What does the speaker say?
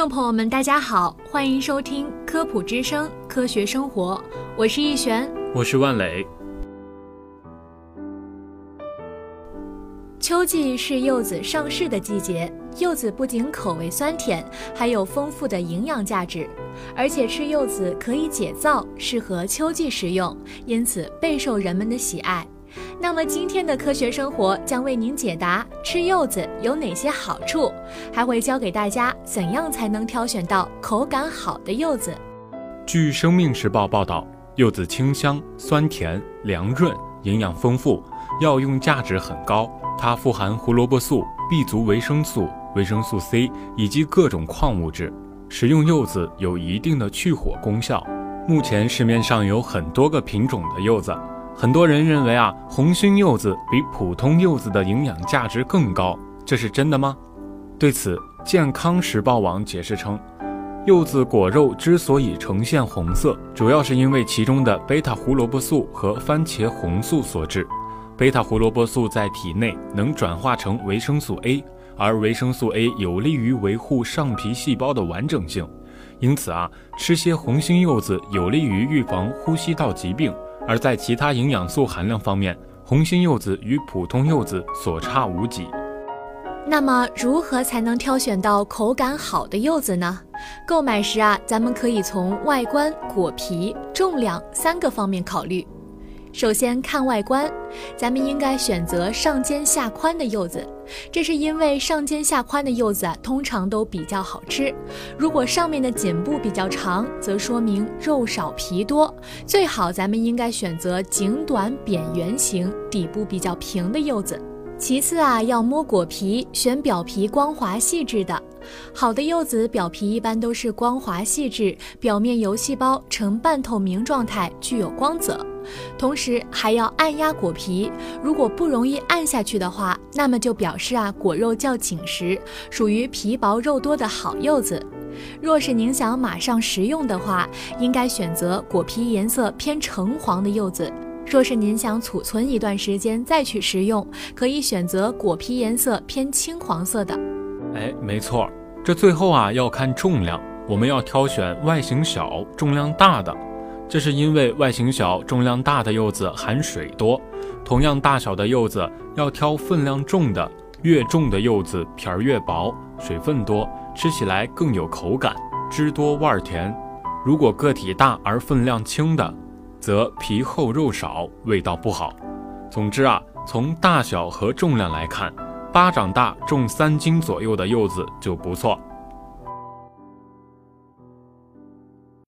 听众朋友们，大家好，欢迎收听科普之声《科学生活》，我是易璇。我是万磊。秋季是柚子上市的季节，柚子不仅口味酸甜，还有丰富的营养价值，而且吃柚子可以解燥，适合秋季食用，因此备受人们的喜爱。那么今天的科学生活将为您解答吃柚子有哪些好处，还会教给大家怎样才能挑选到口感好的柚子。据《生命时报》报道，柚子清香、酸甜、凉润，营养丰富，药用价值很高。它富含胡萝卜素、B 族维生素、维生素 C 以及各种矿物质。食用柚子有一定的去火功效。目前市面上有很多个品种的柚子，很多人认为啊，红心柚子比普通柚子的营养价值更高，这是真的吗？对此，健康时报网解释称，柚子果肉之所以呈现红色，主要是因为其中的贝塔胡萝卜素和番茄红素所致。贝塔胡萝卜素在体内能转化成维生素 A，而维生素 A 有利于维护上皮细胞的完整性，因此啊，吃些红心柚子有利于预防呼吸道疾病。而在其他营养素含量方面，红心柚子与普通柚子所差无几。那么，如何才能挑选到口感好的柚子呢？购买时啊，咱们可以从外观、果皮、重量三个方面考虑。首先看外观，咱们应该选择上尖下宽的柚子，这是因为上尖下宽的柚子啊，通常都比较好吃。如果上面的颈部比较长，则说明肉少皮多。最好咱们应该选择颈短扁圆形、底部比较平的柚子。其次啊，要摸果皮，选表皮光滑细致的。好的柚子表皮一般都是光滑细致，表面油细胞呈半透明状态，具有光泽。同时还要按压果皮，如果不容易按下去的话，那么就表示啊果肉较紧实，属于皮薄肉多的好柚子。若是您想马上食用的话，应该选择果皮颜色偏橙黄的柚子。若是您想储存一段时间再去食用，可以选择果皮颜色偏青黄色的。哎，没错，这最后啊要看重量，我们要挑选外形小、重量大的。这是因为外形小、重量大的柚子含水多，同样大小的柚子要挑分量重的，越重的柚子皮儿越薄，水分多，吃起来更有口感，汁多味儿甜。如果个体大而分量轻的，则皮厚肉少，味道不好。总之啊，从大小和重量来看，巴掌大、重三斤左右的柚子就不错。